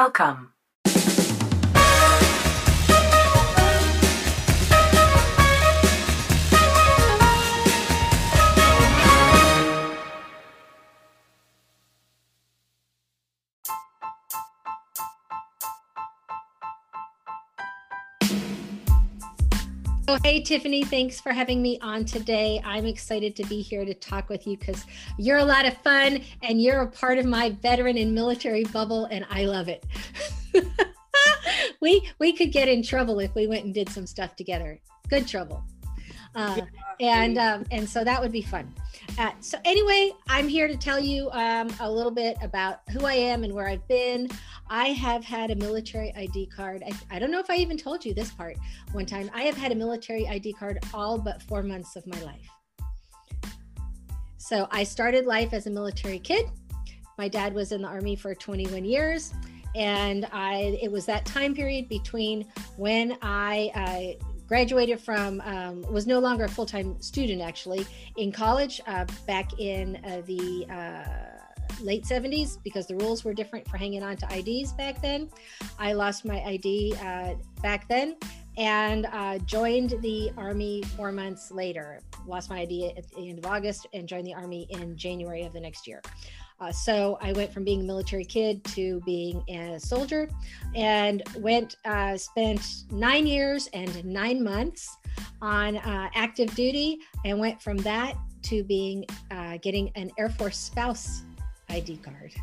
Welcome. Hey, Tiffany, thanks for having me on today. I'm excited to be here to talk with you because you're a lot of fun and you're a part of my veteran and military bubble, and I love it. we we could get in trouble if we went and did some stuff together. Good trouble. Uh, and um, and so that would be fun. Uh, so anyway, I'm here to tell you um, a little bit about who I am and where I've been. I have had a military ID card. I, I don't know if I even told you this part one time. I have had a military ID card all but four months of my life. So I started life as a military kid. My dad was in the army for 21 years and I it was that time period between when I, I graduated from um, was no longer a full-time student actually in college uh, back in uh, the uh, late 70s because the rules were different for hanging on to ids back then. I lost my id uh, back then and uh, joined the army four months later. Lost my id at the end of august and joined the army in january of the next year uh, so I went from being a military kid to being a soldier and went, uh, spent nine years and nine months on uh, active duty and went from that to being uh, getting an Air Force spouse ID card,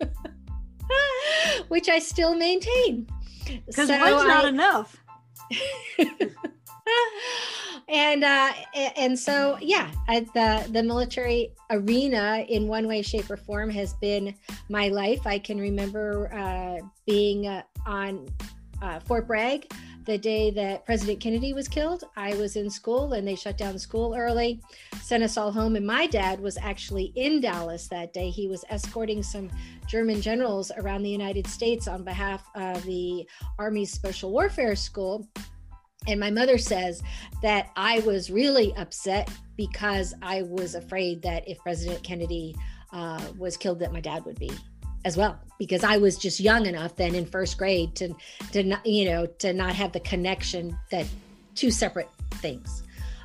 which I still maintain. Because so one's not enough. and uh, and so yeah, the the military arena in one way, shape, or form has been my life. I can remember uh, being uh, on uh, Fort Bragg the day that President Kennedy was killed. I was in school and they shut down school early, sent us all home. And my dad was actually in Dallas that day. He was escorting some German generals around the United States on behalf of the Army's Special Warfare School and my mother says that I was really upset because I was afraid that if President Kennedy uh, was killed, that my dad would be as well because I was just young enough then in first grade to to not you know to not have the connection that two separate things.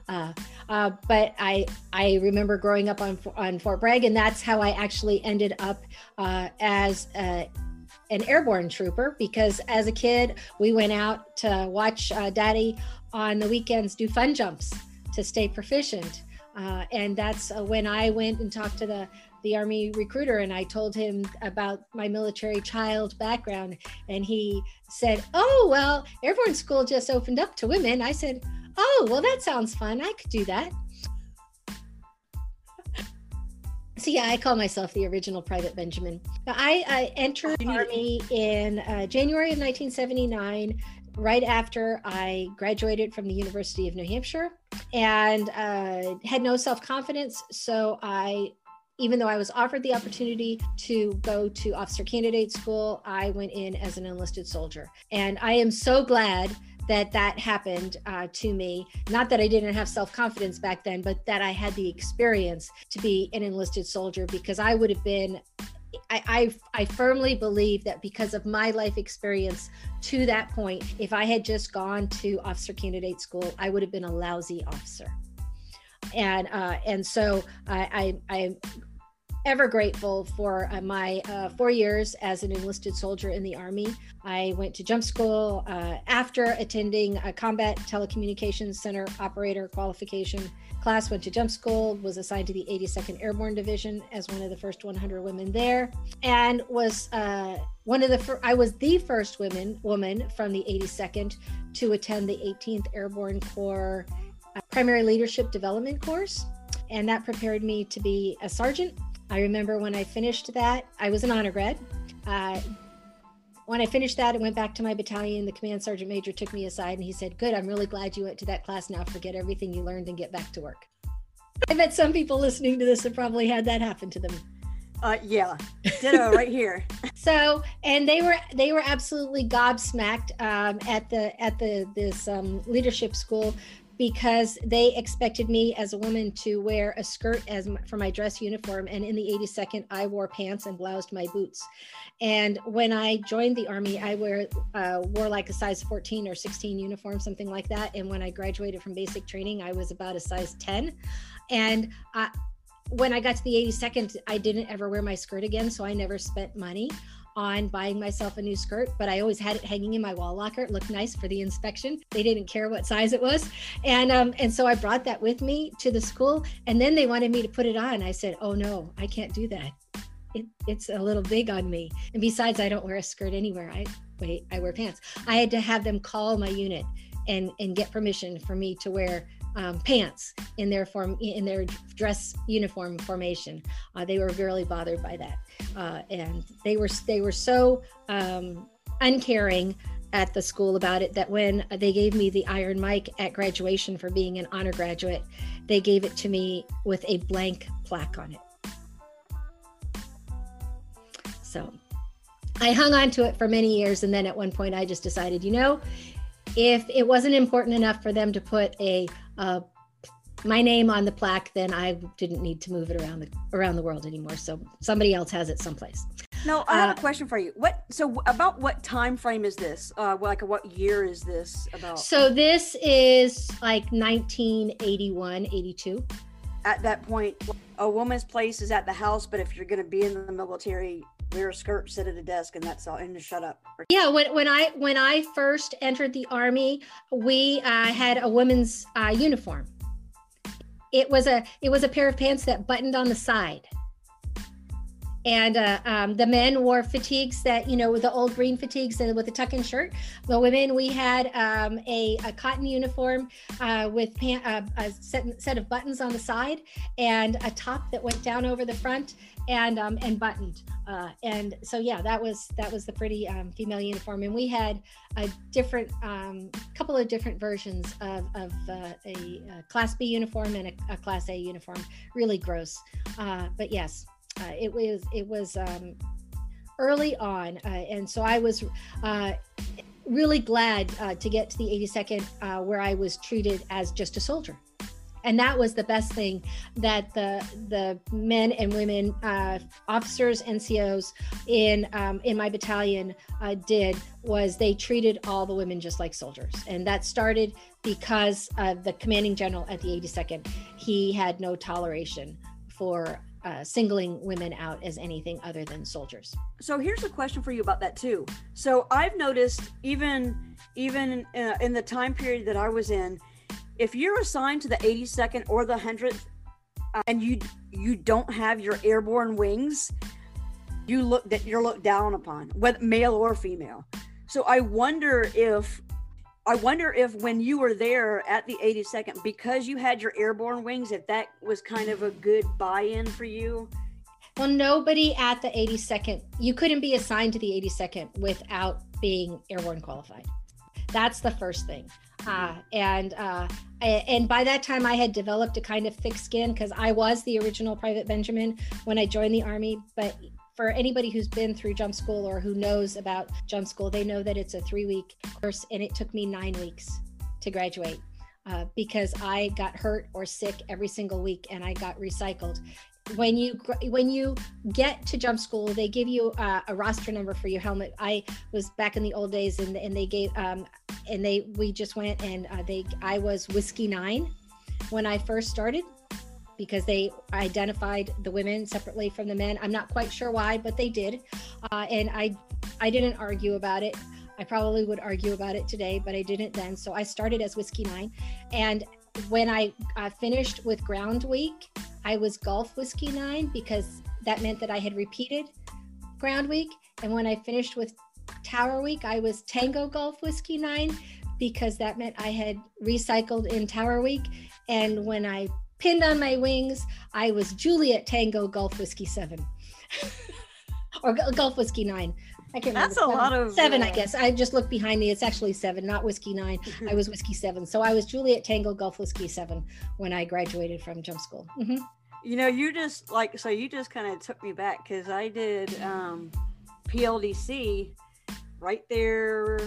Uh, uh, but I I remember growing up on on Fort Bragg, and that's how I actually ended up uh, as a, an airborne trooper because as a kid we went out to watch uh, daddy on the weekends do fun jumps to stay proficient. Uh, and that's uh, when i went and talked to the the army recruiter and i told him about my military child background and he said oh well airborne school just opened up to women. I said oh well that sounds fun. I could do that so yeah, I call myself the original Private Benjamin. I, I entered the Army in uh, January of 1979, right after I graduated from the University of New Hampshire, and uh, had no self confidence. So I even though I was offered the opportunity to go to officer candidate school, I went in as an enlisted soldier. And I am so glad that that happened uh, to me. Not that I didn't have self confidence back then, but that I had the experience to be an enlisted soldier because I would have been. I, I, I firmly believe that because of my life experience to that point, if I had just gone to officer candidate school, I would have been a lousy officer and uh, and so I, I, I ever grateful for uh, my uh, four years as an enlisted soldier in the Army. I went to jump school uh, after attending a combat telecommunications center operator qualification class. Went to jump school, was assigned to the 82nd Airborne Division as one of the first 100 women there, and was uh, one of the fir- I was the first woman woman from the 82nd to attend the 18th Airborne Corps uh, Primary Leadership Development course and that prepared me to be a sergeant I remember when I finished that, I was an honor grad. Uh, when I finished that and went back to my battalion, the command sergeant major took me aside and he said, Good, I'm really glad you went to that class now. Forget everything you learned and get back to work. I bet some people listening to this have probably had that happen to them. Uh, yeah, ditto right here. so, and they were they were absolutely gobsmacked um, at the at the this um, leadership school because they expected me as a woman to wear a skirt as my, for my dress uniform. And in the 82nd, I wore pants and bloused my boots. And when I joined the army, I wear uh, wore like a size 14 or 16 uniform, something like that. And when I graduated from basic training, I was about a size 10. And I, when I got to the 82nd, I didn't ever wear my skirt again. So I never spent money on buying myself a new skirt, but I always had it hanging in my wall locker. It looked nice for the inspection. They didn't care what size it was. And um, and so I brought that with me to the school. And then they wanted me to put it on. I said, oh no, I can't do that. It, it's a little big on me. And besides, I don't wear a skirt anywhere. I wait, I wear pants. I had to have them call my unit and and get permission for me to wear um, pants in their form in their dress uniform formation. Uh, they were really bothered by that, uh, and they were they were so um, uncaring at the school about it that when they gave me the Iron Mike at graduation for being an honor graduate, they gave it to me with a blank plaque on it. So I hung on to it for many years, and then at one point I just decided, you know, if it wasn't important enough for them to put a uh, my name on the plaque, then I didn't need to move it around the around the world anymore. So somebody else has it someplace. No, I have uh, a question for you. What so about what time frame is this? Uh, like what year is this about? So this is like 1981, 82. At that point, a woman's place is at the house, but if you're going to be in the military, wear a skirt, sit at a desk, and that's all. And just shut up. Yeah, when, when I when I first entered the army, we uh, had a women's uh, uniform. It was a it was a pair of pants that buttoned on the side and uh, um, the men wore fatigues that you know the old green fatigues and with a tuck-in shirt the women we had um, a, a, cotton uniform uh, with pant, uh, a set, set, of buttons on the side and a top that went down over the front and um, and buttoned uh, and so yeah that was that was the pretty um, female uniform. And we had a different um, couple of different versions of, of uh, a, a, class b uniform and a, a, class a uniform. Really gross. Uh, but yes uh, it was it was um, early on, uh, and so I was uh, really glad to get to the 82nd, uh, where I was treated as just a soldier and that was the best thing that the the men and women uh, officers NCOs in um, in my battalion uh, did was they treated all the women just like soldiers, and that started because uh, the commanding general at the 82nd he had no toleration for uh, singling women out as anything other than soldiers. So here's a question for you about that too. So I've noticed even even uh, in the time period that I was in, if you're assigned to the 82nd or the 100th, uh, and you you don't have your airborne wings, you look that you're looked down upon, whether male or female. So I wonder if I wonder if when you were there at the 82nd, because you had your airborne wings, if that was kind of a good buy in for you. Well, nobody at the 82nd, you couldn't be assigned to the 82nd without being airborne qualified. That's the first thing. Uh, and uh, and by that time, I had developed a kind of thick skin because I was the original Private Benjamin when I joined the Army. But for anybody who's been through jump school or who knows about jump school, they know that it's a three week course and it took me nine weeks to graduate. Uh, because I got hurt or sick every single week and I got recycled. When you when you get to jump school, they give you uh, a roster number for your helmet. I was back in the old days, and, and they gave um, and they we just went and uh, they I was whiskey nine when I first started, because they identified the women separately from the men. I'm not quite sure why, but they did, uh, and I I didn't argue about it. I probably would argue about it today, but I didn't then. So I started as Whiskey Nine, and when I uh, finished with Ground Week, I was Golf Whiskey Nine because that meant that I had repeated Ground Week, and when I finished with Tower Week, I was Tango Golf Whiskey Nine because that meant I had recycled in Tower Week. And when I pinned on my wings. I was Juliet Tango Golf Whiskey 7 or Golf Whiskey 9. I can't That's remember. a lot of seven, uh... I guess. I just looked behind me. It's actually seven, not whiskey nine. I was whiskey seven. So I was Juliet Tango Golf Whiskey seven when I graduated from jump school. Mm-hmm. You know, you just like so you just kind of took me back because I did um, PLDC right there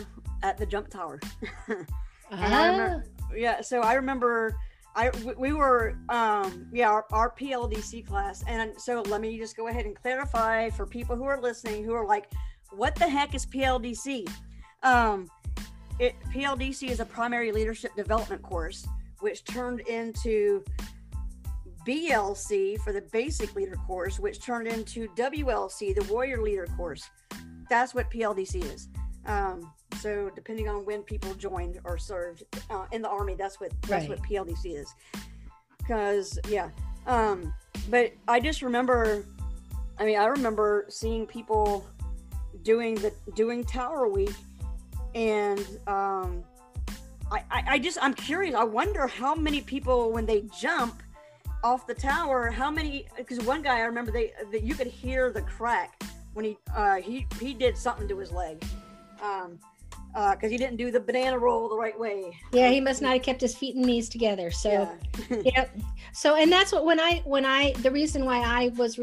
at the jump tower. ah. I remember, yeah, so I remember I we were um yeah our, our PLDC class and so let me just go ahead and clarify for people who are listening who are like what the heck is PLDC um it PLDC is a primary leadership development course which turned into BLC for the basic leader course which turned into WLC the warrior leader course that's what PLDC is um so depending on when people joined or served uh, in the army, that's what that's right. what PLDC is. Because yeah, um, but I just remember. I mean, I remember seeing people doing the doing Tower Week, and um, I, I, I just I'm curious. I wonder how many people when they jump off the tower, how many? Because one guy I remember they that you could hear the crack when he uh, he he did something to his leg. Um, because uh, he didn't do the banana roll the right way. Yeah, he must not have kept his feet and knees together. So, yeah. yep. So, and that's what when I when I the reason why I was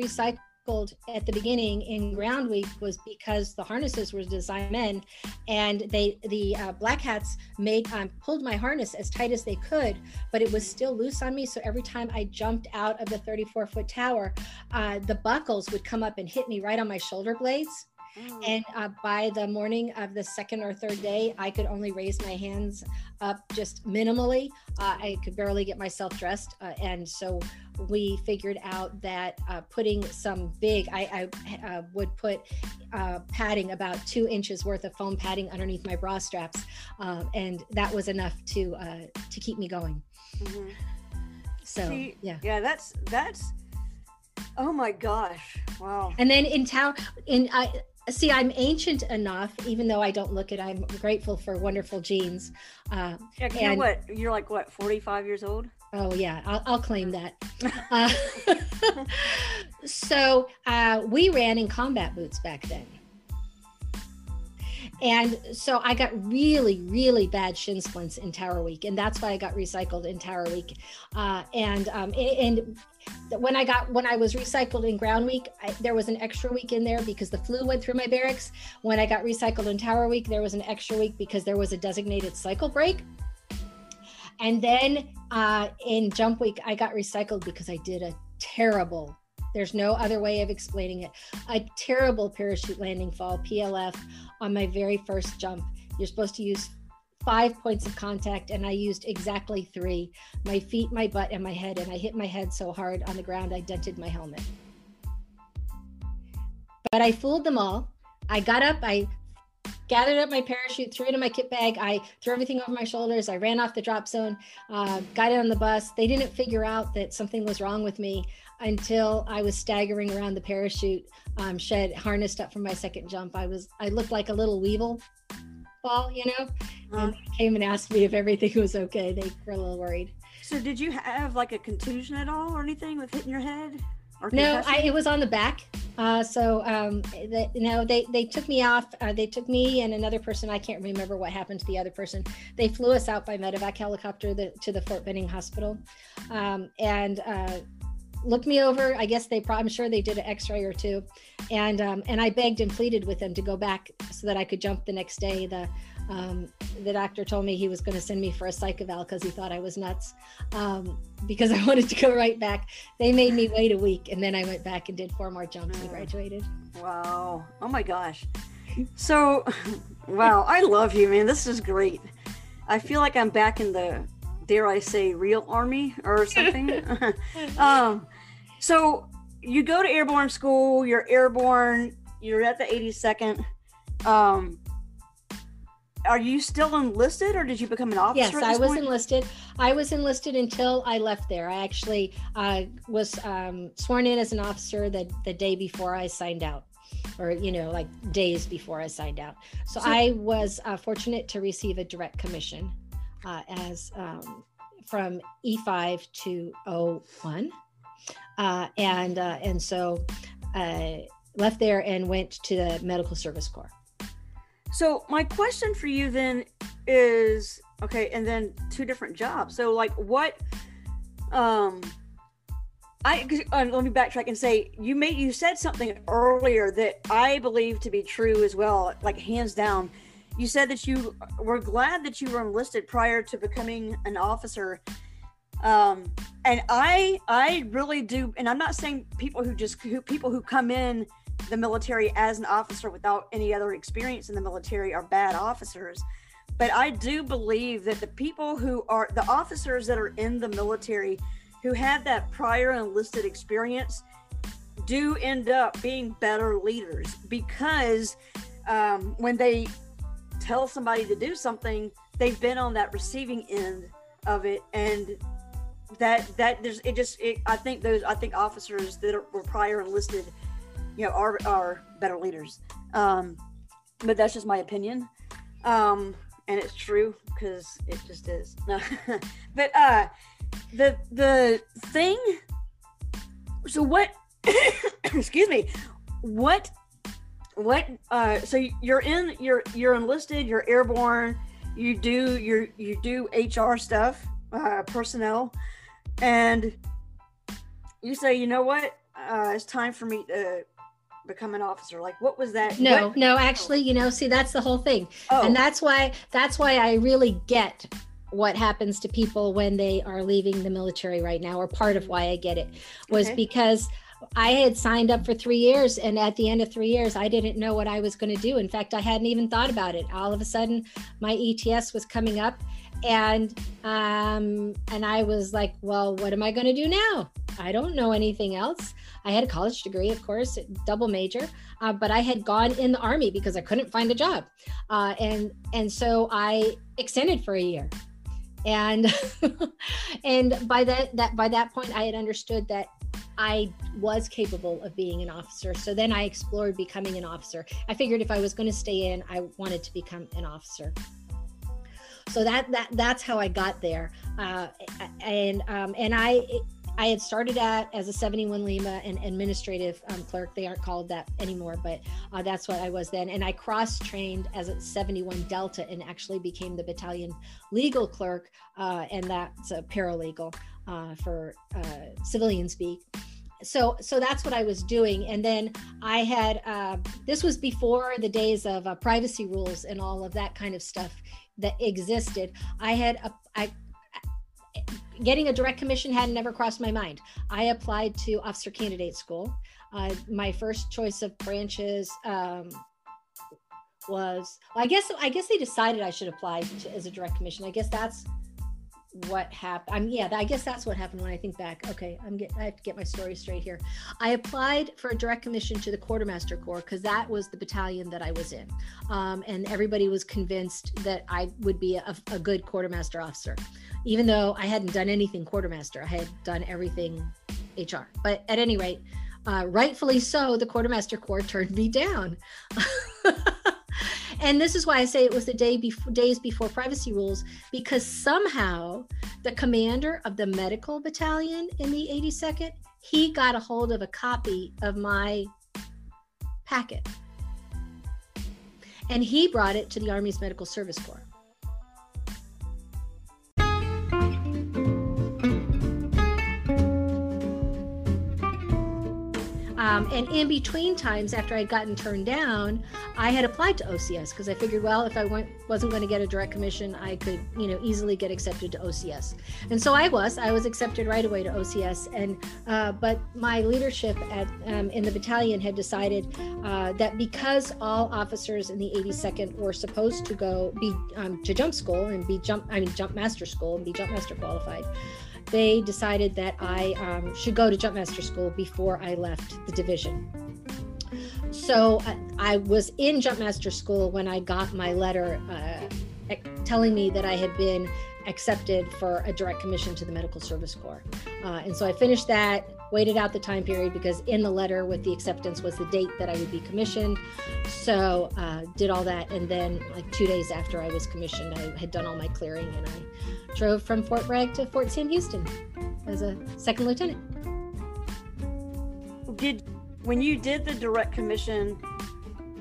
at the beginning in ground week was because the harnesses were designed men and they the uh, black hats made um, pulled my harness as tight as they could but it was still loose on me so every time i jumped out of the 34 foot tower uh, the buckles would come up and hit me right on my shoulder blades Mm. And uh, by the morning of the second or third day, I could only raise my hands up just minimally. Uh, I could barely get myself dressed. Uh, and so we figured out that uh, putting some big, I, I uh, would put uh, padding about two inches worth of foam padding underneath my bra straps. Um, and that was enough to, to keep me going. Mm-hmm. So, See, yeah. Yeah, that's, that's, Oh my gosh! Wow. And then in town, in I, see i'm ancient enough even though i don't look it i'm grateful for wonderful genes uh, yeah, you and, know what you're like what 45 years old? Oh yeah i'll, I'll claim that. Uh, so uh, we ran in combat boots back then. And so I got really, really bad shin splints in Tower Week, and that's why I got recycled in Tower Week. Uh, and um, and when I got when I was recycled in Ground Week, I, there was an extra week in there because the flu went through my barracks. When I got recycled in Tower Week, there was an extra week because there was a designated cycle break. And then uh, in Jump Week, I got recycled because I did a terrible there's no other way of explaining it. A terrible parachute landing fall, PLF, on my very first jump. You're supposed to use five points of contact, and I used exactly three my feet, my butt, and my head. And I hit my head so hard on the ground, I dented my helmet. But I fooled them all. I got up, I gathered up my parachute, threw it in my kit bag. I threw everything over my shoulders. I ran off the drop zone, uh, got it on the bus. They didn't figure out that something was wrong with me until I was staggering around the parachute um, shed, harnessed up for my second jump. I was, I looked like a little weevil ball, you know, uh-huh. and came and asked me if everything was okay. They were a little worried. So, did you have like a contusion at all or anything with hitting your head? no, I, it was on the back. Uh, so, um, the, you know, they, they took me off. Uh, they took me and another person. I can't remember what happened to the other person. They flew us out by medevac helicopter the, to the Fort Benning Hospital. Um, and uh, looked me over. I guess they, I'm sure they did an X-ray or two, and um, and I begged and pleaded with them to go back so that I could jump the next day. The um, the doctor told me he was going to send me for a psych eval because he thought I was nuts um, because I wanted to go right back. They made me wait a week, and then I went back and did four more jumps and graduated. Wow! Oh my gosh! So, wow! I love you, man. This is great. I feel like I'm back in the dare I say, real army or something. um, so you go to airborne school, you're airborne, you're at the 82nd. Um, are you still enlisted or did you become an officer? Yes, I was point? enlisted. I was enlisted until I left there. I actually uh, was um, sworn in as an officer the, the day before I signed out or you know like days before i signed out so, so i was uh, fortunate to receive a direct commission uh, as um, from E5 to O1. Uh, and, uh, and so uh, left there and went to the Medical Service Corps. So my question for you then is okay, and then two different jobs. So like what um I uh, let me backtrack and say you made you said something earlier that I believe to be true as well, like hands down you said that you were glad that you were enlisted prior to becoming an officer. Um, and I, I really do. And I'm not saying people who just who, people who come in the military as an officer without any other experience in the military are bad officers. But I do believe that the people who are the officers that are in the military who have that prior enlisted experience do end up being better leaders because um, when they tell somebody to do something, they've been on that receiving end of it, and that that there's it just it, I think those I think officers that are, were prior enlisted, you know, are are better leaders. Um, but that's just my opinion, um, and it's true because it just is. but uh, the the thing. So what excuse me what what uh so you're in you're you're enlisted you're airborne you do your you do hr stuff uh personnel and you say you know what uh it's time for me to become an officer like what was that no what? no actually you know see that's the whole thing oh. and that's why that's why i really get what happens to people when they are leaving the military right now or part of why i get it was Okay. because I had signed up for three years, and at the end of three years, I didn't know what I was going to do. In fact, I hadn't even thought about it. All of a sudden, my ETS was coming up, and um, and I was like, "Well, what am I going to do now? I don't know anything else." I had a college degree, of course, double major, uh, but I had gone in the army because I couldn't find a job, uh, and and so I extended for a year, and and by that that by that point, I had understood that I was capable of being an officer. So then I explored becoming an officer. I figured if I was going to stay in, I wanted to become an officer. So that that that's how I got there, uh, and um, and I I had started out as a 71 Lima and administrative um, clerk. They aren't called that anymore, but uh, that's what I was then. And I cross trained as a 71 Delta and actually became the battalion legal clerk, uh, and that's a paralegal uh, for uh, civilian speak so so that's what i was doing. And then i had uh, this was before the days of uh, privacy rules and all of that kind of stuff that existed. I had a, I, getting a direct commission had never crossed my mind. I applied to officer candidate school. Uh, my first choice of branches um, was well, i guess i guess they decided i should apply to, as a direct commission. I guess that's what happened. I'm yeah, I guess that's what happened when I think back. Okay, I'm get I have to get my story straight here. I applied for a direct commission to the quartermaster corps because that was the battalion that I was in, um, and everybody was convinced that I would be a, a good quartermaster officer, even though I hadn't done anything quartermaster. I had done everything HR. But at any rate, uh, rightfully so, the quartermaster corps turned me down. and this is why I say it was the day before days before privacy rules because somehow the commander of the medical battalion in the 82nd he got a hold of a copy of my packet and he brought it to the Army's Medical Service Corps. Um, and in between times, after I'd gotten turned down, I had applied to OCS because I figured, well, if I went, wasn't going to get a direct commission, I could, you know, easily get accepted to OCS. And so I was. I was accepted right away to OCS. And uh, but my leadership at um, in the battalion had decided uh, that because all officers in the 82nd were supposed to go be um, to jump school and be jump, I mean, jump master school and be jump master qualified they decided that I um, should go to Jumpmaster School before I left the division. So I, I was in Jumpmaster School when I got my letter uh, telling me that I had been accepted for a direct commission to the Medical Service Corps. Uh, and so I finished that, waited out the time period because in the letter with the acceptance was the date that I would be commissioned. So uh, did all that, and then like two days after I was commissioned, I had done all my clearing, and I drove from Fort Bragg to Fort Sam Houston as a second lieutenant. Did when you did the direct commission,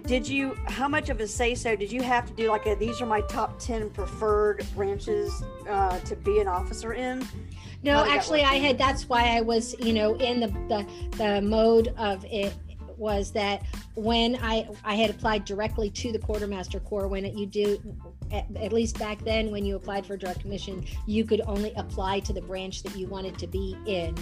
did you how much of a say so did you have to do like a these are my top 10 preferred branches uh, to be an officer in no actually i had that's why i was you know in the the, the mode of it was that when I I had applied directly to the quartermaster corps, when it, you do at, at, least back then when you applied for direct commission you could only apply to the branch that you wanted to be in.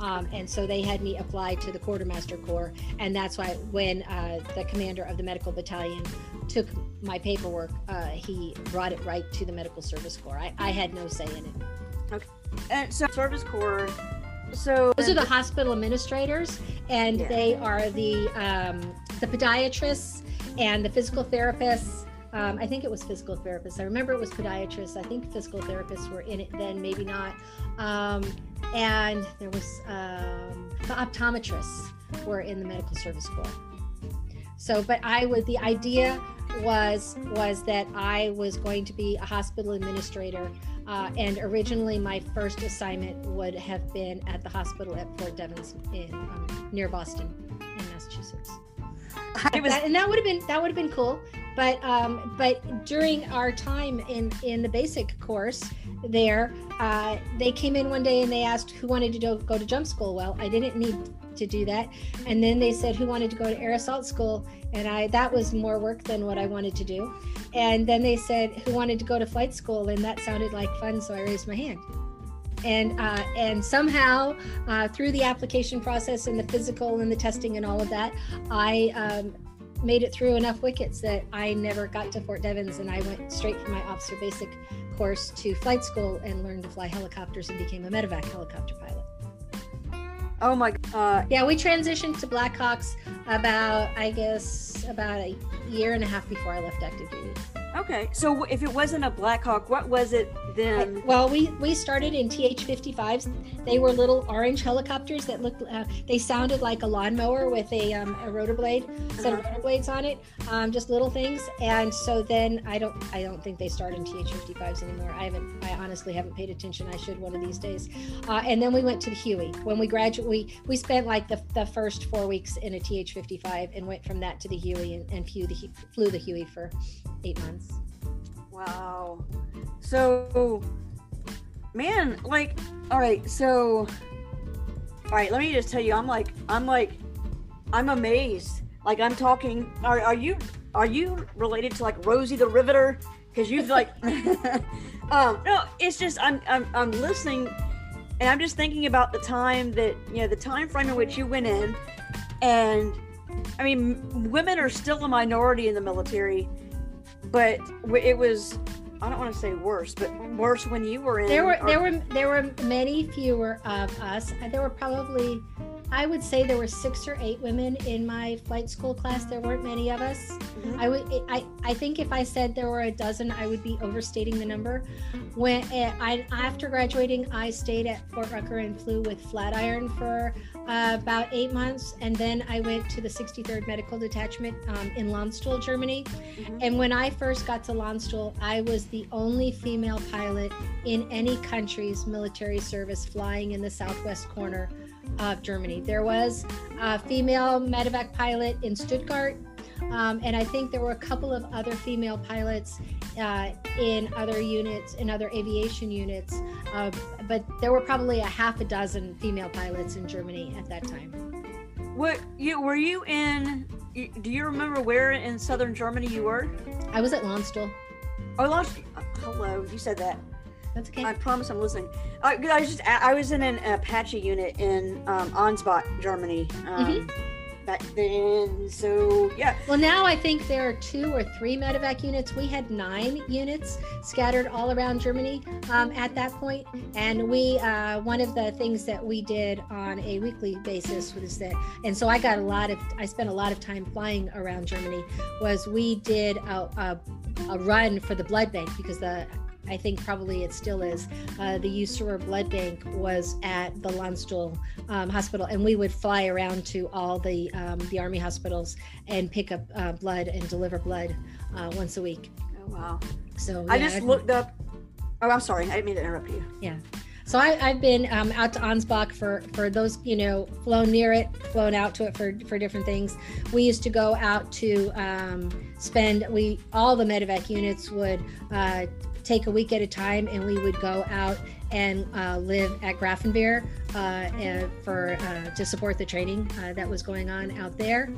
Um, and so they had me apply to the quartermaster corps and that's why when uh, the commander of the medical battalion took my paperwork uh, he brought it right to the medical service corps. I, I had no say in it. Okay and so service corps so those are the hospital administrators and yeah. they are the um, the podiatrists and the physical therapists um, I think it was physical therapists. I remember it was podiatrists. I think physical therapists were in it then, maybe not. Um, and there was um, the optometrists were in the medical service corps. So, but I was the idea was was that I was going to be a hospital administrator, uh, and originally my first assignment would have been at the hospital at Fort Devens in um, near Boston, in Massachusetts. Was, that, and that would have been that would have been cool but um, but during our time in in the basic course there uh, they came in one day and they asked who wanted to do, go to jump school. Well i didn't need to do that. And then they said who wanted to go to air assault school. And i that was more work than what i wanted to do. And then they said who wanted to go to flight school. And that sounded like fun so i raised my hand. And uh, and somehow uh, through the application process and the physical and the testing and all of that, I um, made it through enough wickets that I never got to Fort Devens and I went straight from my officer basic course to flight school and learned to fly helicopters and became a medevac helicopter pilot. Oh my uh, yeah, we transitioned to Blackhawks about I guess about a year and a half before I left active duty. Okay, so if it wasn't a Blackhawk, what was it then? Well, we we started in TH-55s. They were little orange helicopters that looked. Uh, they sounded like a lawnmower with a, um, a rotor blade, set uh-huh. of rotor blades on it, um, just little things. And so then I don't I don't think they start in TH-55s anymore. I haven't. I honestly haven't paid attention. I should one of these days. Uh, and then we went to the Huey. When we graduated, we we spent like the, the first four weeks in a TH-55 and went from that to the Huey and, and flew the flew the Huey for eight months. Wow. So, man, like, all right. So, all right. Let me just tell you, I'm like, I'm like, I'm amazed. Like, I'm talking. Are, are you are you related to like Rosie the Riveter? Because you've like, um, no, it's just I'm I'm I'm listening, and I'm just thinking about the time that you know the time frame in which you went in, and I mean, women are still a minority in the military but it was I don't want to say worse, but worse when you were in. There were there were there were many fewer of us. There were probably I would say there were six or eight women in my flight school class. There weren't many of us. Mm-hmm. I would I, I think if I said there were a dozen, I would be overstating the number. When eh, I after graduating, I stayed at Fort Rucker and flew with Flatiron for uh, about eight months, and then I went to the 63rd Medical Detachment um, in Landstuhl, Germany. Mm-hmm. And when I first got to Landstuhl, I was the only female pilot in any country's military service flying in the southwest corner of Germany. There was a female medevac pilot in Stuttgart. Um, and I think there were a couple of other female pilots uh, in other units, in other aviation units, uh, but there were probably a half a dozen female pilots in Germany at that time. What you were you in? Do you remember where in southern Germany you were? I was at Landstuhl. Oh, Landstuhl. Uh, hello, you said that. That's okay. I promise I'm listening. I, I was just I was in an Apache unit in um, Ansbach, Germany. Um, mm-hmm back then. So yeah. Well, now I think there are two or three medevac units. We had nine units scattered all around Germany um, at that point, and we uh, one of the things that we did on a weekly basis was that, and so I got a lot of I spent a lot of time flying around Germany. Was we did a, a a run for the blood bank because the I think probably it still is. Uh, the USAREUR blood bank was at the Landstuhl um, Hospital, and we would fly around to all the um, the Army hospitals and pick up uh, blood and deliver blood uh, once a week. Oh wow! So I just looked up. Oh, I'm sorry. I didn't mean to interrupt you. Yeah. So I, have been um, out to Ansbach for for those you know flown near it, flown out to it for for different things. We used to go out to um, spend we all the medevac units would uh, take a week at a time and we would go out and uh, live at Grafenwehr uh, for uh, to support the training uh, that was going on out there.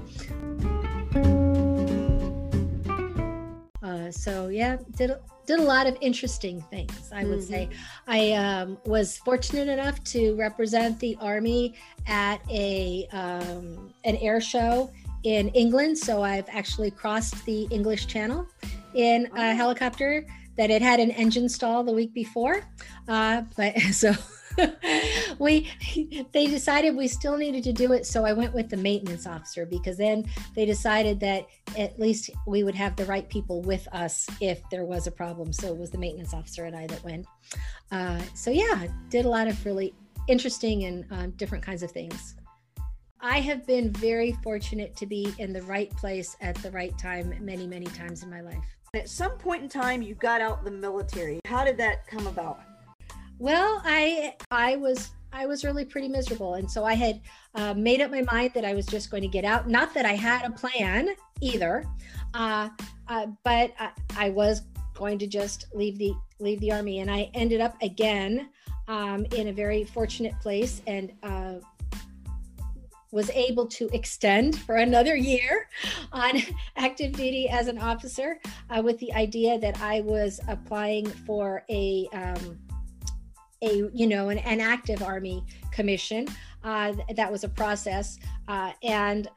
Uh, so yeah, did did a lot of interesting things. I would mm-hmm. say I um, was fortunate enough to represent the Army at a um, an air show in England. So I've actually crossed the English Channel in a helicopter that it had an engine stall the week before. Uh, but so we they decided we still needed to do it so i went with the maintenance officer because then they decided that at least we would have the right people with us if there was a problem. So it was the maintenance officer and i that went. Uh, so yeah did a lot of really interesting and um, different kinds of things. I have been very fortunate to be in the right place at the right time many many times in my life at some point in time you got out the military how did that come about well, I I was I was really pretty miserable, and so I had uh, made up my mind that I was just going to get out. Not that I had a plan either, uh, uh, but I, I, was going to just leave the leave the army, and I ended up again um, in a very fortunate place and. Was able to extend for another year on active duty as an officer uh, with the idea that I was applying for a um, a you know an, an active army commission uh, that was a process uh, and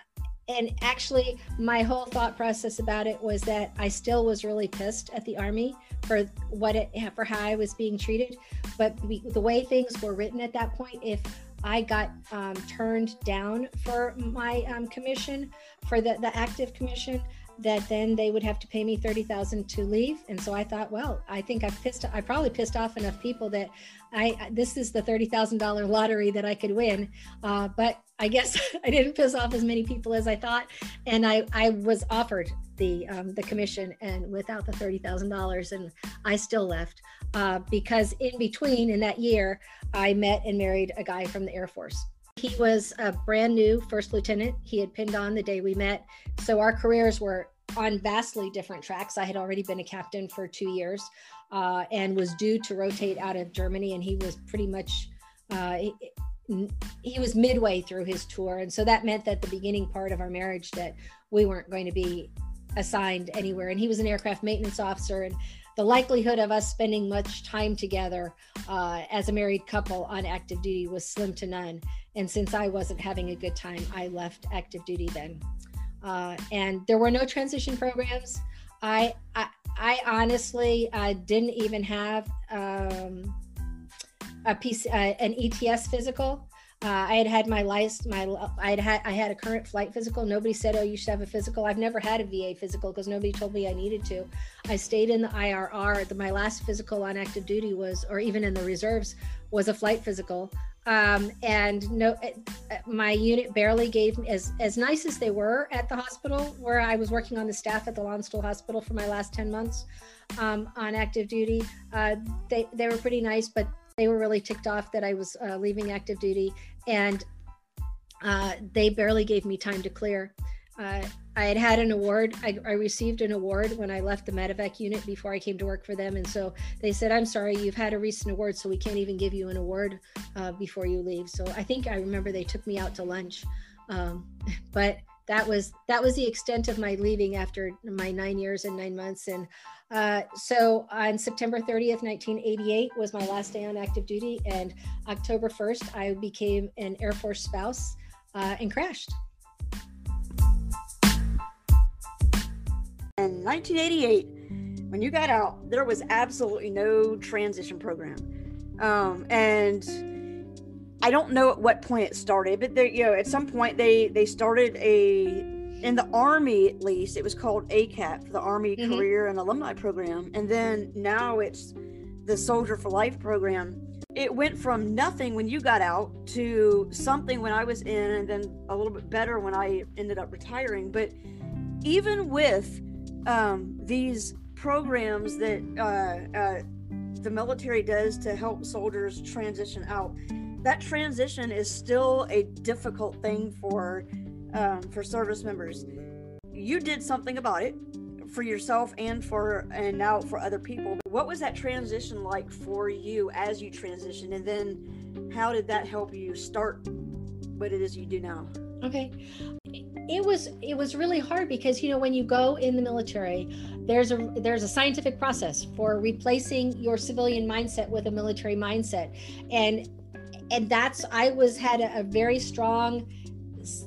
and actually my whole thought process about it was that i still was really pissed at the army for what it for how i was being treated. But the way things were written at that point if i got um, turned down for my um, commission for the, the active commission that then they would have to pay me 30,000 to leave. And so I thought, well, I think I've pissed, I probably pissed off enough people that I, this is the $30,000 lottery that I could win. Uh, but I guess I didn't piss off as many people as I thought. And I, I was offered the, um, the commission and without the $30,000 and I still left uh, because in between in that year, I met and married a guy from the Air Force. He was a brand new first lieutenant. He had pinned on the day we met. So our careers were on vastly different tracks. I had already been a captain for two years uh, and was due to rotate out of Germany, and he was pretty much. Uh, he, he was midway through his tour and so that meant that the beginning part of our marriage that we weren't going to be assigned anywhere and he was an aircraft maintenance officer and the likelihood of us spending much time together uh, as a married couple on active duty was slim to none. And since I wasn't having a good time, I left active duty then. Uh, and there were no transition programs. I I, I honestly uh, didn't even have um, a piece uh, an ETS physical. Uh, I had had my license, my I had had I had a current flight physical. Nobody said, "Oh, you should have a physical." I've never had a VA physical because nobody told me I needed to. I stayed in the IRR. The, my last physical on active duty was, or even in the reserves, was a flight physical. Um, and no, uh, uh, my unit barely gave me as as nice as they were at the hospital where I was working on the staff at the Landstuhl Hospital for my last ten months um, on active duty. Uh, they they were pretty nice, but they were really ticked off that I was uh, leaving active duty, and uh, they barely gave me time to clear. Uh, I had had an award. I, I, received an award when I left the medevac unit before I came to work for them, and so they said, "I'm sorry, you've had a recent award, so we can't even give you an award uh, before you leave." So I think I remember they took me out to lunch, um, but that was that was the extent of my leaving after my nine years and nine months, and uh, so on September 30th, 1988 was my last day on active duty, and October 1st, I became an Air Force spouse uh, and crashed. In 1988, when you got out, there was absolutely no transition program, um, and I don't know at what point it started, but there, you know, at some point they they started a in the army at least it was called acap the army mm-hmm. career and alumni program and then now it's the soldier for life program it went from nothing when you got out to something when i was in and then a little bit better when i ended up retiring but even with um, these programs that uh, uh, the military does to help soldiers transition out that transition is still a difficult thing for um, for service members. You did something about it for yourself and for and now for other people. What was that transition like for you as you transitioned, and then how did that help you start what it is you do now? Okay, it was it was really hard because you know when you go in the military there's a there's a scientific process for replacing your civilian mindset with a military mindset and and that's i was had a, a very strong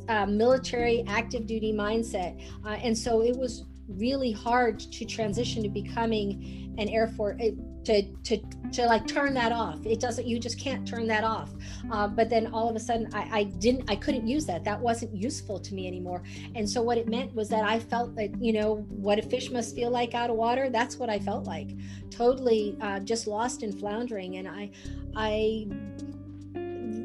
uh, military active duty mindset. Uh, and so it was really hard to transition to becoming an air force eh, to to to like turn that off. It doesn't you just can't turn that off. Uh, but then all of a sudden I, I didn't i couldn't use that. That wasn't useful to me anymore. And so what it meant was that i felt that you know what a fish must feel like out of water that's what i felt like. Totally uh, just lost and floundering. And i i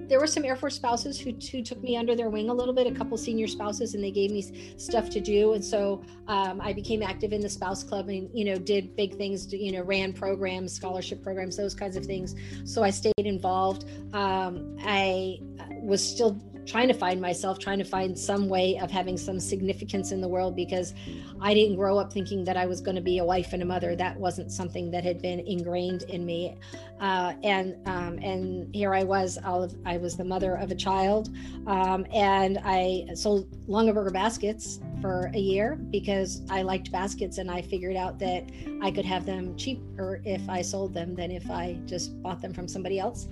there were some Air Force spouses who, who took me under their wing a little bit, a couple senior spouses, and they gave me stuff to do. And so um, I became active in the spouse club and, you know, did big things, you know, ran programs, scholarship programs, those kinds of things. So I stayed involved. Um, I uh, was still trying to find myself, trying to find some way of having some significance in the world because I didn't grow up thinking that I was going to be a wife and a mother. That wasn't something that had been ingrained in me. Uh, and um, and here I was, I was the mother of a child, um, and I sold Longaberger baskets for a year because I liked baskets and I figured out that I could have them cheaper if I sold them than if I just bought them from somebody else.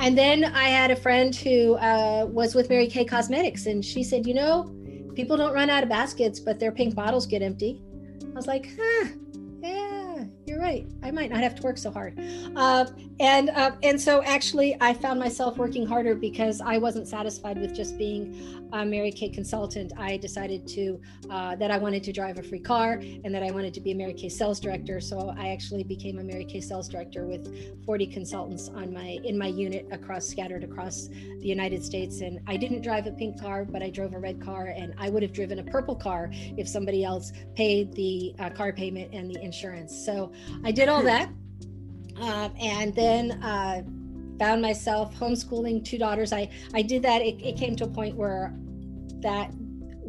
And then I had a friend who uh, was with Mary Kay Cosmetics, and she said, You know, people don't run out of baskets, but their pink bottles get empty. I was like, Huh, yeah, you're right. I might not have to work so hard. Uh, and uh, and so actually, I found myself working harder because I wasn't satisfied with just being a Mary Kay consultant. I decided to uh, that I wanted to drive a free car and that I wanted to be a Mary Kay sales director. So I actually became a Mary Kay sales director with 40 consultants on my in my unit across scattered across the United States. And I didn't drive a pink car, but I drove a red car, and I would have driven a purple car if somebody else paid the uh, car payment and the insurance. So I did all that. Uh, and then uh, found myself homeschooling two daughters. I, I did that. It, it came to a point where that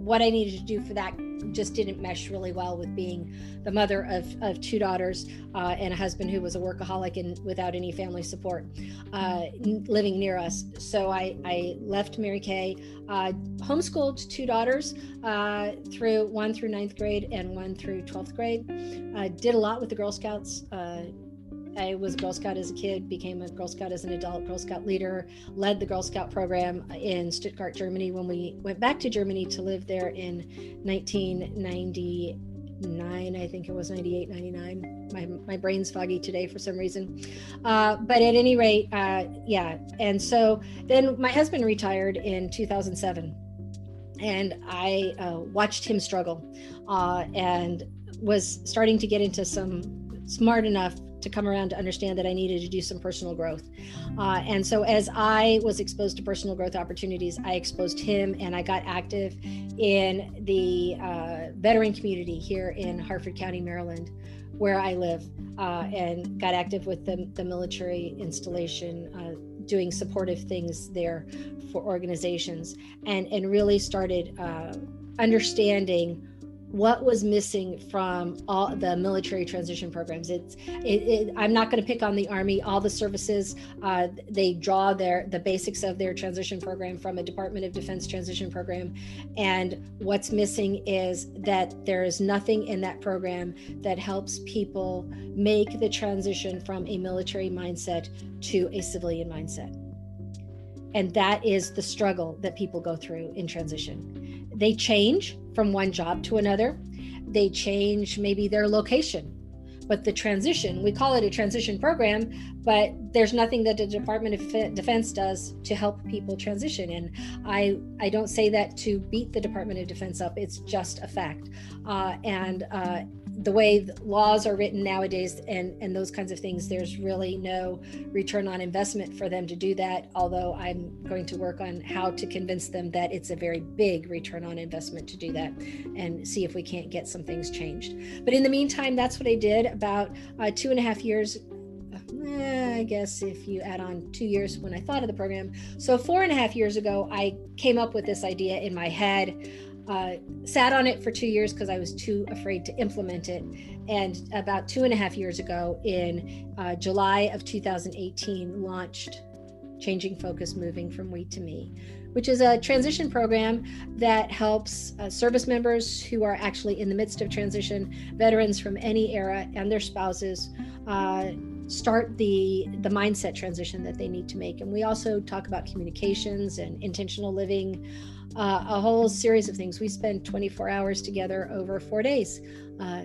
what I needed to do for that just didn't mesh really well with being the mother of, of two daughters uh, and a husband who was a workaholic and without any family support uh, living near us. So I, I left Mary Kay, uh, homeschooled two daughters uh, through one through ninth grade and one through 12th grade. did a lot with the Girl Scouts uh, I was a Girl Scout as a kid, became a Girl Scout as an adult, Girl Scout leader, led the Girl Scout program in Stuttgart, Germany when we went back to Germany to live there in 1999. I think it was 98, 99. My, my brain's foggy today for some reason. Uh, but at any rate, uh, yeah. And so then my husband retired in 2007 and I uh, watched him struggle uh, and was starting to get into some smart enough to come around to understand that I needed to do some personal growth. Uh, and so, as I was exposed to personal growth opportunities, I exposed him and I got active in the uh, veteran community here in Harford County, Maryland, where I live, uh, and got active with the, the military installation. Uh, doing supportive things there for organizations and and really started uh, understanding what was missing from all the military transition programs? It's it, it, i'm not going to pick on the army. All the services uh, they draw their the basics of their transition program from a department of defense transition program. And what's missing is that there is nothing in that program that helps people make the transition from a military mindset to a civilian mindset. And that is the struggle that people go through in transition. They change from one job to another. They change maybe their location. But the transition, we call it a transition program, but there's nothing that the Department of Defense does to help people transition. And I, I don't say that to beat the Department of Defense up, it's just a fact. Uh, and uh, the way laws are written nowadays and and those kinds of things there's really no return on investment for them to do that although i'm going to work on how to convince them that it's a very big return on investment to do that and see if we can't get some things changed but in the meantime that's what i did about uh, two and a half years eh, I guess if you add on two years when I thought of the program. So, four and a half years ago, I came up with this idea in my head uh, sat on it for two years because I was too afraid to implement it. And about two and a half years ago, in uh, July of 2018, launched Changing Focus Moving from We to Me, which is a transition program that helps uh, service members who are actually in the midst of transition, veterans from any era, and their spouses. Uh, start the the mindset transition that they need to make and we also talk about communications and intentional living uh, a whole series of things. We spend 24 hours together over four days uh,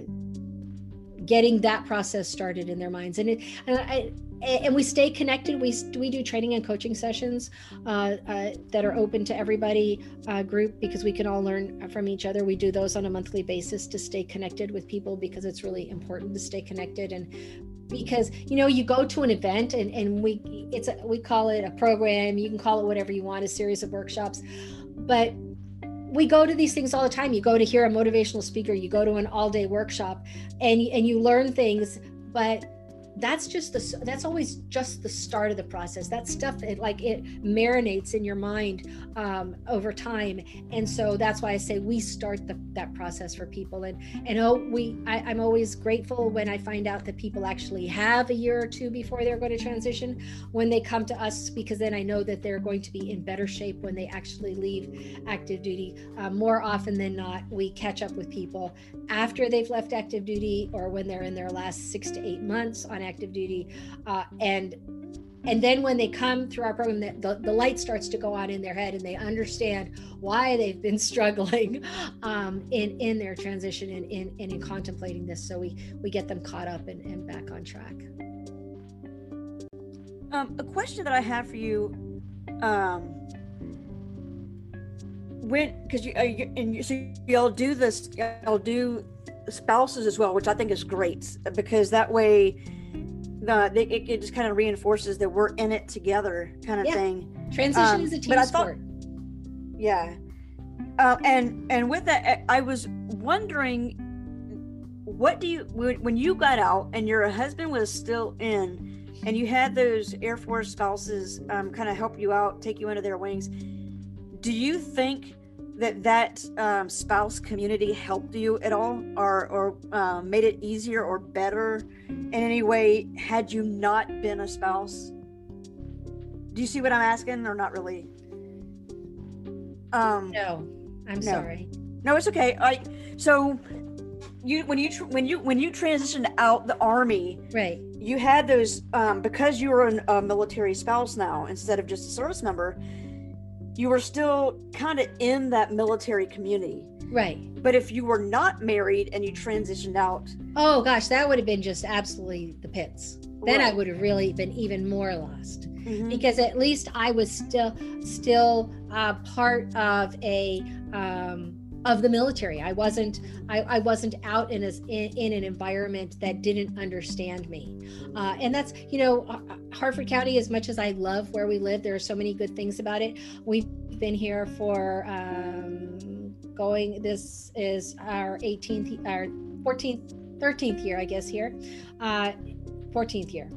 getting that process started in their minds. And, it, and I, and we stay connected. We we do training and coaching sessions uh, uh, that are open to everybody uh, group because we can all learn from each other. We do those on a monthly basis to stay connected with people because it's really important to stay connected. And because you know you go to an event and, and we it's a, we call it a program. You can call it whatever you want a series of workshops but we go to these things all the time. You go to hear a motivational speaker you go to an all day workshop and and you learn things but that's just the that's always just the start of the process. That stuff it like it marinates in your mind um, over time. And so that's why i say we start the, that process for people. And and oh we I, i'm always grateful when i find out that people actually have a year or two before they're going to transition. When they come to us because then i know that they're going to be in better shape when they actually leave active duty. Uh, more often than not we catch up with people after they've left active duty or when they're in their last six to eight months on active duty uh, and and then when they come through our program the, the, light starts to go on in their head and they understand why they've been struggling um, in in their transition and in, in contemplating this. So we we get them caught up and, and back on track. Um, a question that i have for you um, when because you, uh, you and you, so y'all do this y'all do spouses as well which i think is great because that way the it, it just kind of reinforces that we're in it together kind of yeah. thing. Transition um, is a team sport thought, yeah. Uh, and and with that i was wondering what do you when you got out and your husband was still in and you had those air force spouses um, kind of help you out take you under their wings do you think that that um, spouse community helped you at all or or um, made it easier or better in any way had you not been a spouse? Do you see what i'm asking or not really? Um no i'm no. sorry. No it's okay. I so you when you when you when you transitioned out the army right. you had those um because you were an, a military spouse now instead of just a service member you were still kind of in that military community. Right. But if you were not married and you transitioned out. Oh gosh, that would have been just absolutely the pits. Then right. I would have really been even more lost. Mm-hmm. Because at least I was still still uh, part of a um, of the military. I wasn't I, I wasn't out in a in, in, an environment that didn't understand me, uh, and that's you know Harford County. As much as I love where we live, there are so many good things about it. We've been here for um, going. This is our 18th, our 14th, 13th year, I guess here, uh, 14th year.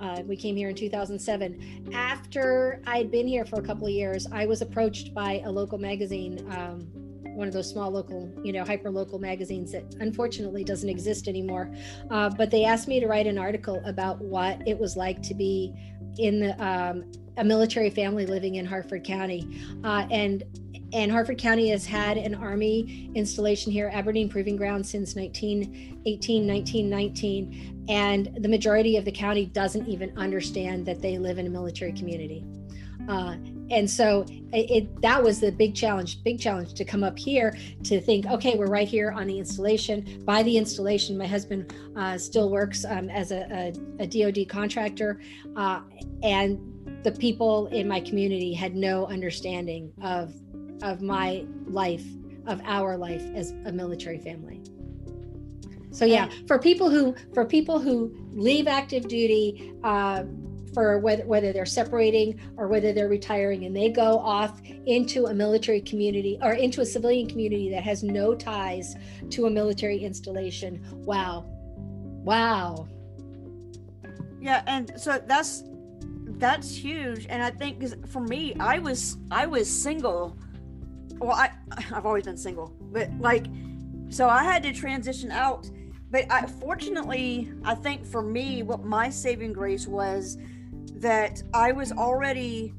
Uh, we came here in 2007. After I'd been here for a couple of years, I was approached by a local magazine. Um, one of those small local, you know, hyper local magazines that unfortunately doesn't exist anymore. Uh, but they asked me to write an article about what it was like to be in the, um, a military family living in Harford County. Uh, and and Harford County has had an Army installation here, Aberdeen Proving Ground, since 1918, 1919. And the majority of the county doesn't even understand that they live in a military community. Uh, and so it, it, that was the big challenge big challenge to come up here to think okay we're right here on the installation. By the installation my husband uh, still works um, as a, a, a, dod contractor uh, and the people in my community had no understanding of of my life of our life as a military family. So yeah for people who for people who leave active duty uh, for whether, whether they're separating or whether they're retiring and they go off into a military community or into a civilian community that has no ties to a military installation. Wow. Wow. Yeah and so that's that's huge and i think for me i was i was single. Well i I've always been single, but like, so I had to transition out. But I, fortunately, I think for me, what my saving grace was that I was already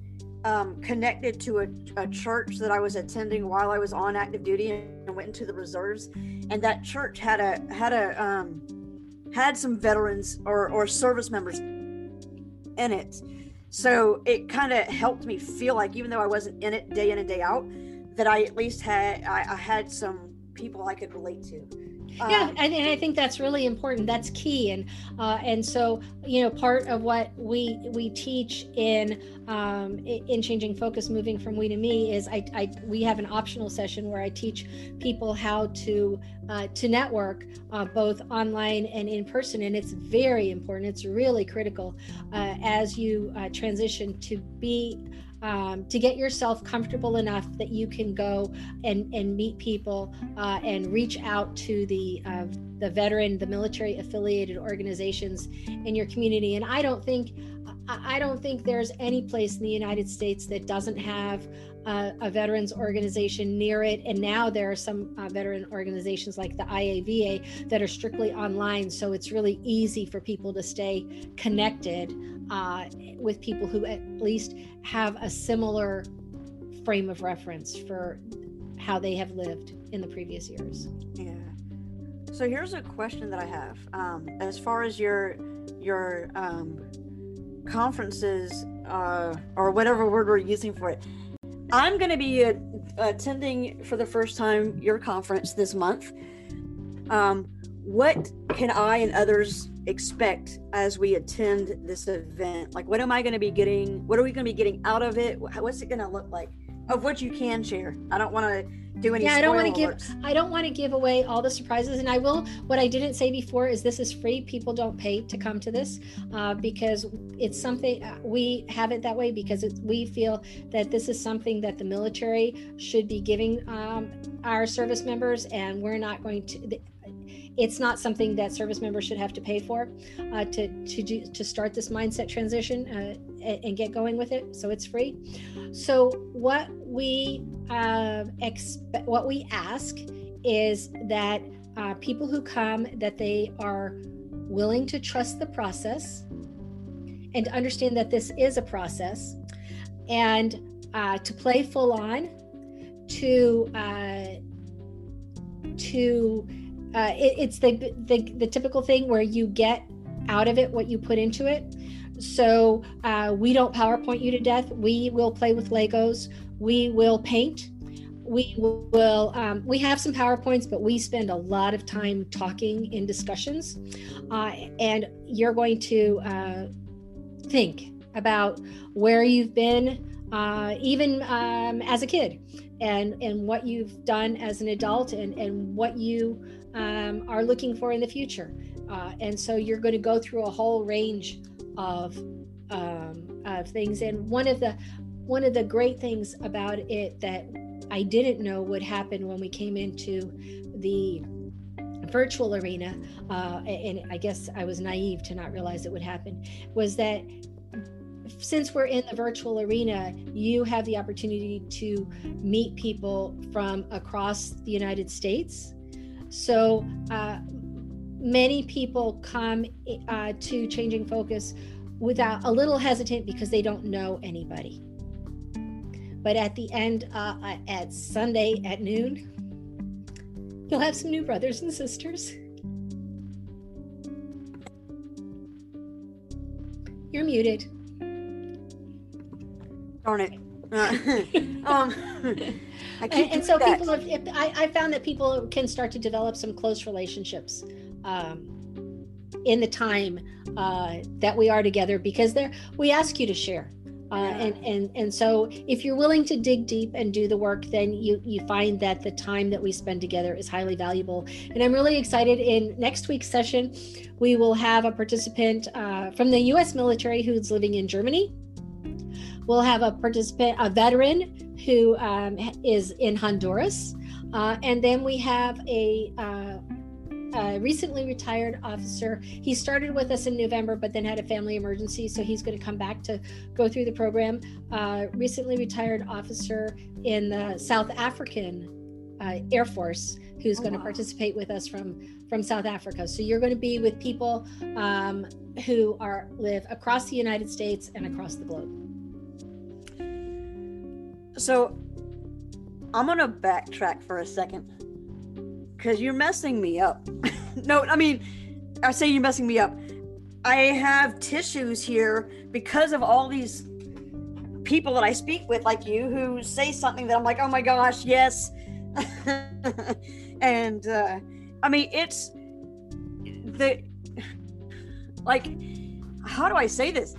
um, connected to a, a, church that I was attending while I was on active duty and went into the reserves, and that church had a had a um, had some veterans or or service members in it, so it kind of helped me feel like even though I wasn't in it day in and day out, that I at least had I, I had some people I could relate to yeah um, and, and, i think that's really important. That's key and uh, and so you know part of what we we teach in um, in changing focus moving from we to me is I, I we have an optional session where i teach people how to uh, to network uh, both online and in person and it's very important. It's really critical uh, as you uh, transition to be um, to get yourself comfortable enough that you can go and, and meet people uh, and reach out to the uh, the veteran, the military affiliated organizations in your community. And I don't think I don't think there's any place in the United States that doesn't have uh, a veterans organization near it. And now there are some uh, veteran organizations like the IAVA that are strictly online. So it's really easy for people to stay connected uh, with people who at least have a similar frame of reference for how they have lived in the previous years. Yeah. So here's a question that I have. Um, as far as your your um, conferences uh, or whatever word we're using for it, I'm going to be attending for the first time your conference this month. Um, what can I and others expect as we attend this event? Like, what am I going to be getting? What are we going to be getting out of it? What's it going to look like? Of what you can share. I don't want to do any. Yeah, I don't want to give. I don't want to give away all the surprises, and I will. What I didn't say before is this is free. People don't pay to come to this uh, because it's something uh, we have it that way because it, we feel that this is something that the military should be giving um, our service members, and we're not going to it's not something that service members should have to pay for uh, to to do, to start this mindset transition uh, and get going with it. So it's free. So what we uh, expect, what we ask is that uh, people who come that they are willing to trust the process and understand that this is a process and uh, to play full on to uh, to uh, it, it's the, the the typical thing where you get out of it what you put into it. So uh, we don't PowerPoint you to death. We will play with Legos. We will paint. We will. Um, we have some PowerPoints, but we spend a lot of time talking in discussions, uh, and you're going to uh, think about where you've been, uh, even um, as a kid, and and what you've done as an adult, and and what you um, are looking for in the future. Uh, and so you're going to go through a whole range of um, of things. And one of the one of the great things about it that I didn't know would happen when we came into the virtual arena, uh, and I guess I was naive to not realize it would happen, was that since we're in the virtual arena, you have the opportunity to meet people from across the United States so uh, many people come uh, to Changing Focus without a little hesitant because they don't know anybody. But at the end, uh, uh at Sunday at noon, you'll have some new brothers and sisters. You're muted. Darn it. um, and, and so that. people have, I, I, found that people can start to develop some close relationships um, in the time uh, that we are together because there we ask you to share uh, yeah. and and and so if you're willing to dig deep and do the work then you you find that the time that we spend together is highly valuable and i'm really excited in next week's session we will have a participant uh, from the u.s military who's living in germany we'll have a participant a veteran who um, is in Honduras. Uh, and then we have a, uh, a, recently retired officer. He started with us in November, but then had a family emergency, so he's going to come back to go through the program. Uh, recently retired officer in the South African uh, Air Force who's oh, going to participate with us from from South Africa. So you're going to be with people um, who are live across the United States and across the globe. So I'm to backtrack for a second because you're messing me up. no, I mean, I say you're messing me up. I have tissues here because of all these people that I speak with, like you, who say something that I'm like, oh my gosh, yes. and uh, I mean, it's the like, how do I say this?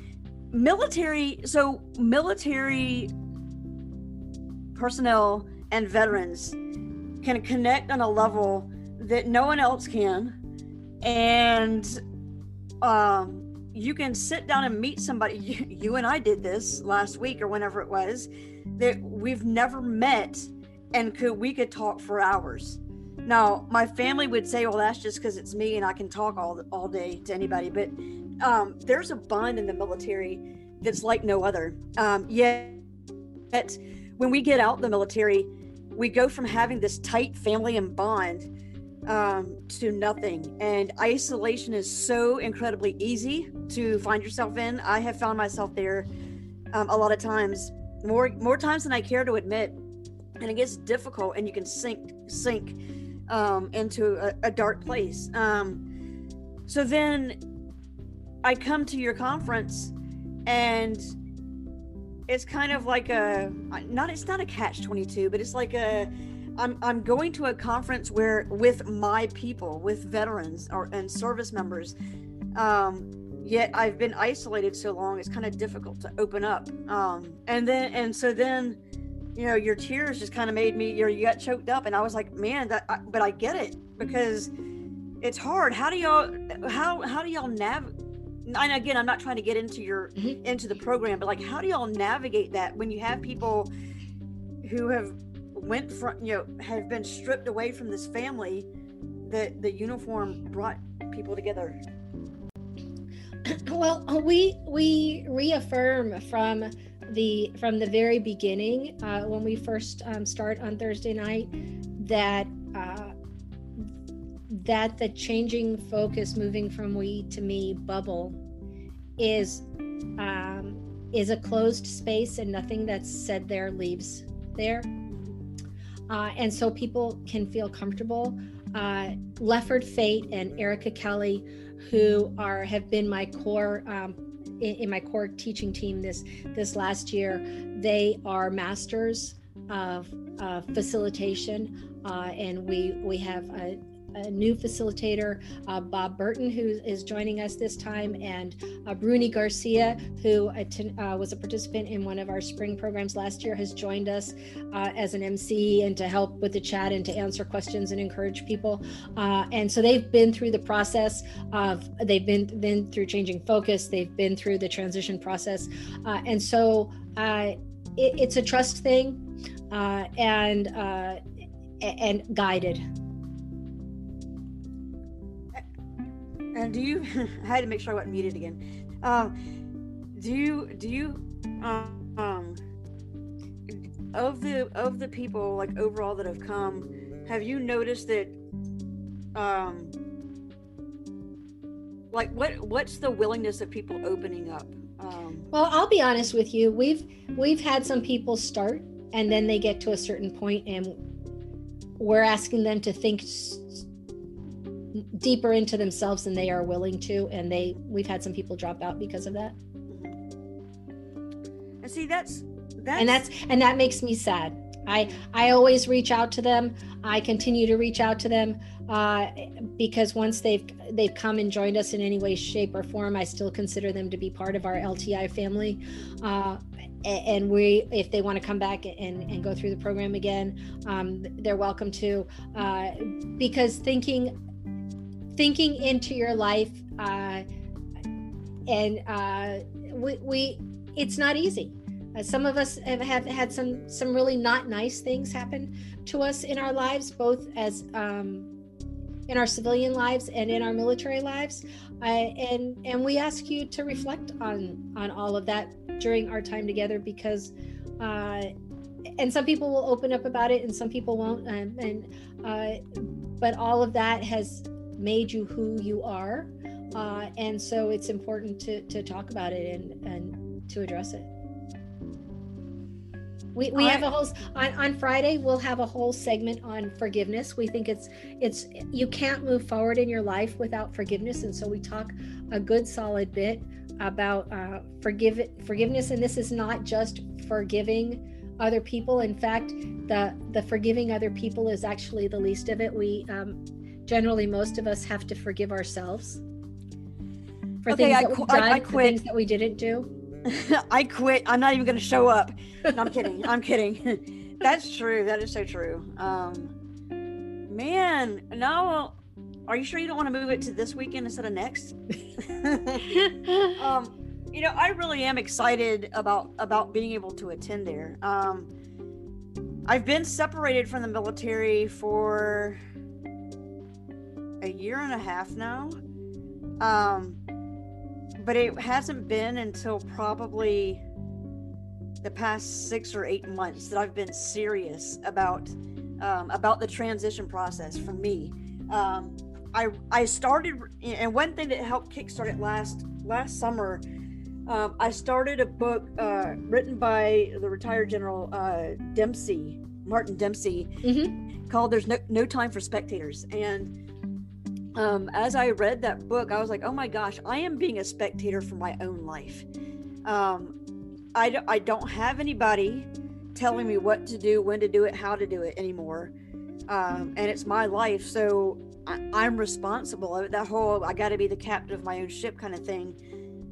Military, so military personnel and veterans can connect on a level that no one else can. And um, you can sit down and meet somebody. You, and I did this last week or whenever it was that we've never met and could we could talk for hours. Now, my family would say, "Well, that's just because it's me and I can talk all all day to anybody." But um, there's a bond in the military that's like no other. Um, yet, when we get out the military, we go from having this tight family and bond um, to nothing. And isolation is so incredibly easy to find yourself in. I have found myself there um, a lot of times, more more times than I care to admit. And it gets difficult, and you can sink sink um, into a, a, dark place. Um, so then I come to your conference, and it's kind of like a not it's not a catch 22 but it's like a I'm, I'm going to a conference where with my people with veterans or and service members um, yet i've been isolated so long it's kind of difficult to open up um, and then and so then you know your tears just kind of made me you got choked up and i was like man that I, but i get it because it's hard. How do y'all how how do y'all navigate and again i'm not trying to get into your mm-hmm. into the program but like how do y'all navigate that when you have people who have went from you know have been stripped away from this family that the uniform brought people together well we we reaffirm from the from the very beginning uh, when we first um, start on thursday night that uh, that the changing focus moving from we to me bubble is um, is a closed space and nothing that's said there leaves there. Uh, and so people can feel comfortable. Uh, lefford fate and erica kelly who are have been my core um, in, in, my core teaching team this this last year they are masters of facilitation uh, and we we have a, a new facilitator, uh, Bob Burton, who is joining us this time, and uh, Bruni Garcia, who attend, uh, was a participant in one of our spring programs last year, has joined us uh, as an MC and to help with the chat and to answer questions and encourage people. Uh, and so they've been through the process of they've been been through changing focus, they've been through the transition process, uh, and so it, it's a trust thing and and guided And do you? I had to make sure I wasn't muted again. Um, do you? Do you? Um, of the of the people like overall that have come, have you noticed that? Um, like what what's the willingness of people opening up? Um, well, I'll be honest with you. We've we've had some people start and then they get to a certain point and we're asking them to think deeper into themselves than they are willing to and they we've had some people drop out because of that. And see that's that's and that's and that makes me sad. I i always reach out to them. I continue to reach out to them uh, because once they've they've come and joined us in any way shape or form i still consider them to be part of our lti family. Uh, and we if they want to come back and, and go through the program again um, they're welcome to. Uh, because thinking thinking into your life uh, and uh, we, we it's not easy. Uh, some of us have, have, had some some really not nice things happen to us in our lives both as um, in our civilian lives and in our military lives. Uh, and and we ask you to reflect on on all of that during our time together because uh, and some people will open up about it and some people won't um, and uh, but all of that has made you who you are uh, and so it's important to to talk about it and and to address it. We, we have a whole on, on friday we'll have a whole segment on forgiveness. We think it's it's you can't move forward in your life without forgiveness and so we talk a good solid bit about uh, forgive forgiveness and this is not just forgiving other people. In fact the the forgiving other people is actually the least of it. We um, generally most of us have to forgive ourselves for okay, things I, that we've done, I, I quit. things that we didn't do I quit. I'm not even going to show up. No, I'm kidding. I'm kidding. That's true. That is so true. Um, man, no. Are you sure you don't want to move it to this weekend instead of next? um, you know, I really am excited about about being able to attend there. Um, I've been separated from the military for a year and a half now. Um, but it hasn't been until probably the past six or eight months that I've been serious about um, about the transition process for me. Um, I I started, and one thing that helped kickstart it last last summer, um, I started a book uh, written by the retired General uh, Dempsey, Martin Dempsey, mm-hmm. called "There's No No Time for Spectators," and um, as I read that book, I was like, oh my gosh, I am being a spectator for my own life. Um, I, I don't have anybody telling me what to do, when to do it, how to do it anymore. Um, and it's my life. So I, am responsible. That whole I got to be the captain of my own ship kind of thing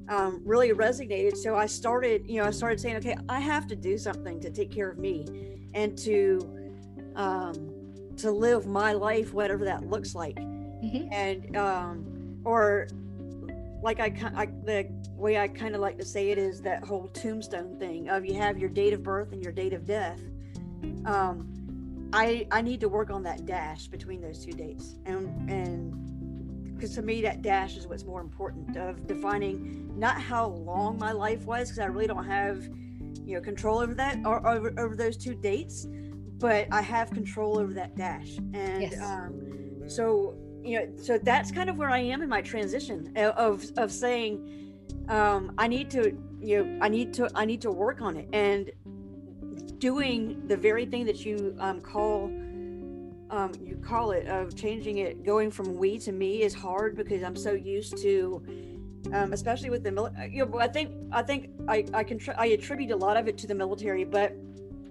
um, really resonated. So I started, you know, I started saying, okay, I have to do something to take care of me and to um, to live my life, whatever that looks like mm-hmm. and um, or like I, I the way I kind of like to say it is that whole tombstone thing of you have your date of birth and your date of death. Um, I I need to work on that dash between those two dates, and and because to me that dash is what's more important of defining not how long my life was because I really don't have you know control over that or over, over those two dates, but I have control over that dash, and yes. um, so you know so that's kind of where i am in my transition of of saying um, i need to you know i need to i need to work on it. And doing the very thing that you um, call um, you call it of changing it going from we to me is hard because i'm so used to um, especially with the military you know i think i think i i can i attribute a lot of it to the military but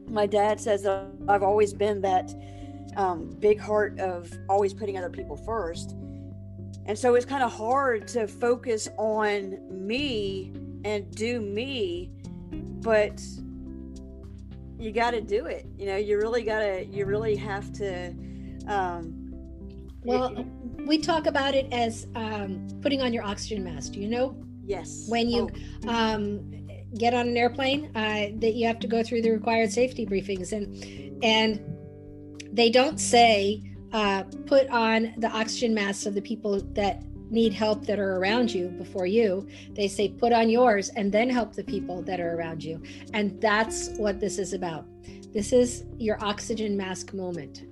my dad says that i've always been that um, big heart of always putting other people first. And so it's kind of hard to focus on me and do me, but you got to do it. You know, you really got to, you really have to. Um, well, it, we talk about it as um, putting on your oxygen mask, you know? Yes. When you oh. um, get on an airplane, uh, that you have to go through the required safety briefings and, and they don't say uh, put on the oxygen masks of the people that need help that are around you before you. They say put on yours and then help the people that are around you. And that's what this is about. This is your oxygen mask moment.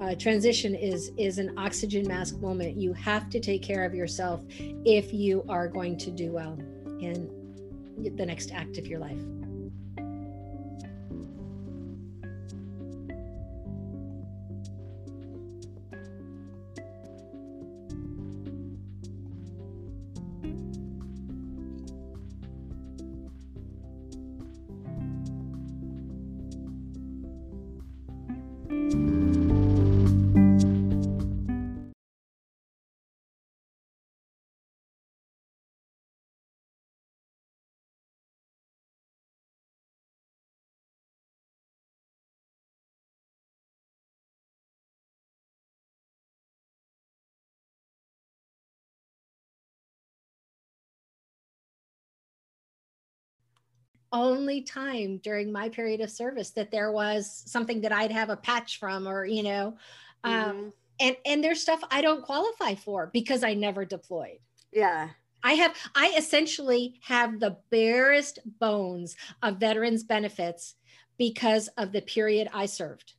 Uh, transition is is an oxygen mask moment. You have to take care of yourself if you are going to do well in the next act of your life. Only time during my period of service that there was something that I'd have a patch from or you know um, mm-hmm. and and there's stuff I don't qualify for because I never deployed. Yeah. I have, I essentially have the barest bones of veterans benefits because of the period I served.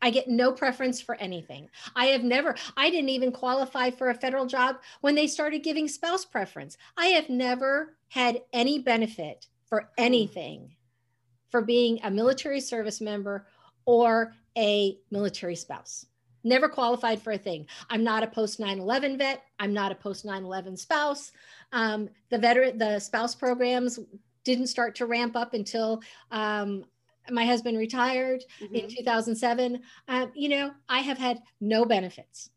I get no preference for anything. I have never, I didn't even qualify for a federal job when they started giving spouse preference. I have never had any benefit for anything for being a military service member or a military spouse. Never qualified for a thing. I'm not a post 9 11 vet. I'm not a post 9 11 spouse. Um, the veteran, the spouse programs didn't start to ramp up until um, my husband retired mm-hmm. in 2007 um, you know i have had no benefits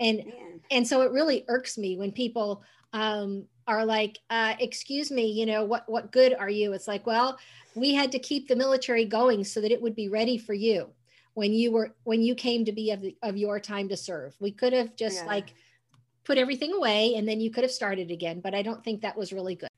and Man. and so it really irks me when people um, are like uh, excuse me you know what what good are you? It's like well we had to keep the military going so that it would be ready for you when you were when you came to be of, the, of your time to serve. We could have just yeah. like put everything away and then you could have started again but i don't think that was really good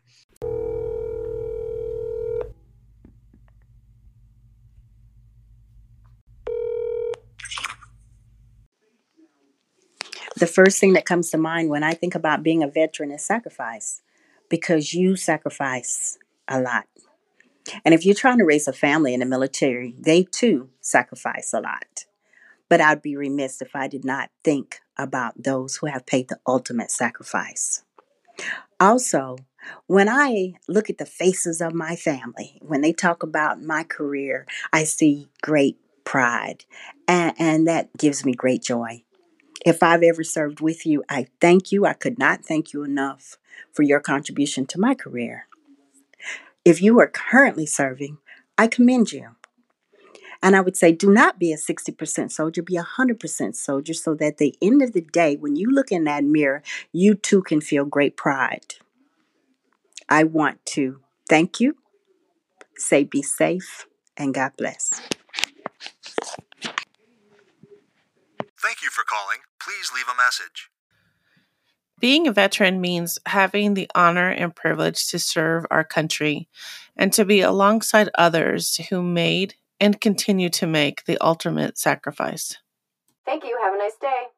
the first thing that comes to mind when I think about being a veteran is sacrifice because you sacrifice a lot. And if you're trying to raise a family in the military, they too sacrifice a lot. But I'd be remiss if I did not think about those who have paid the ultimate sacrifice. Also, when I look at the faces of my family, when they talk about my career, I see great pride, and, and that gives me great joy. If I've ever served with you, I thank you. I could not thank you enough for your contribution to my career. If you are currently serving, I commend you. And I would say, do not be a 60% soldier, be a 100% soldier so that at the end of the day, when you look in that mirror, you too can feel great pride. I want to thank you, say be safe, and God bless. Thank you for calling. Please leave a message. Being a veteran means having the honor and privilege to serve our country and to be alongside others who made and continue to make the ultimate sacrifice. Thank you. Have a nice day.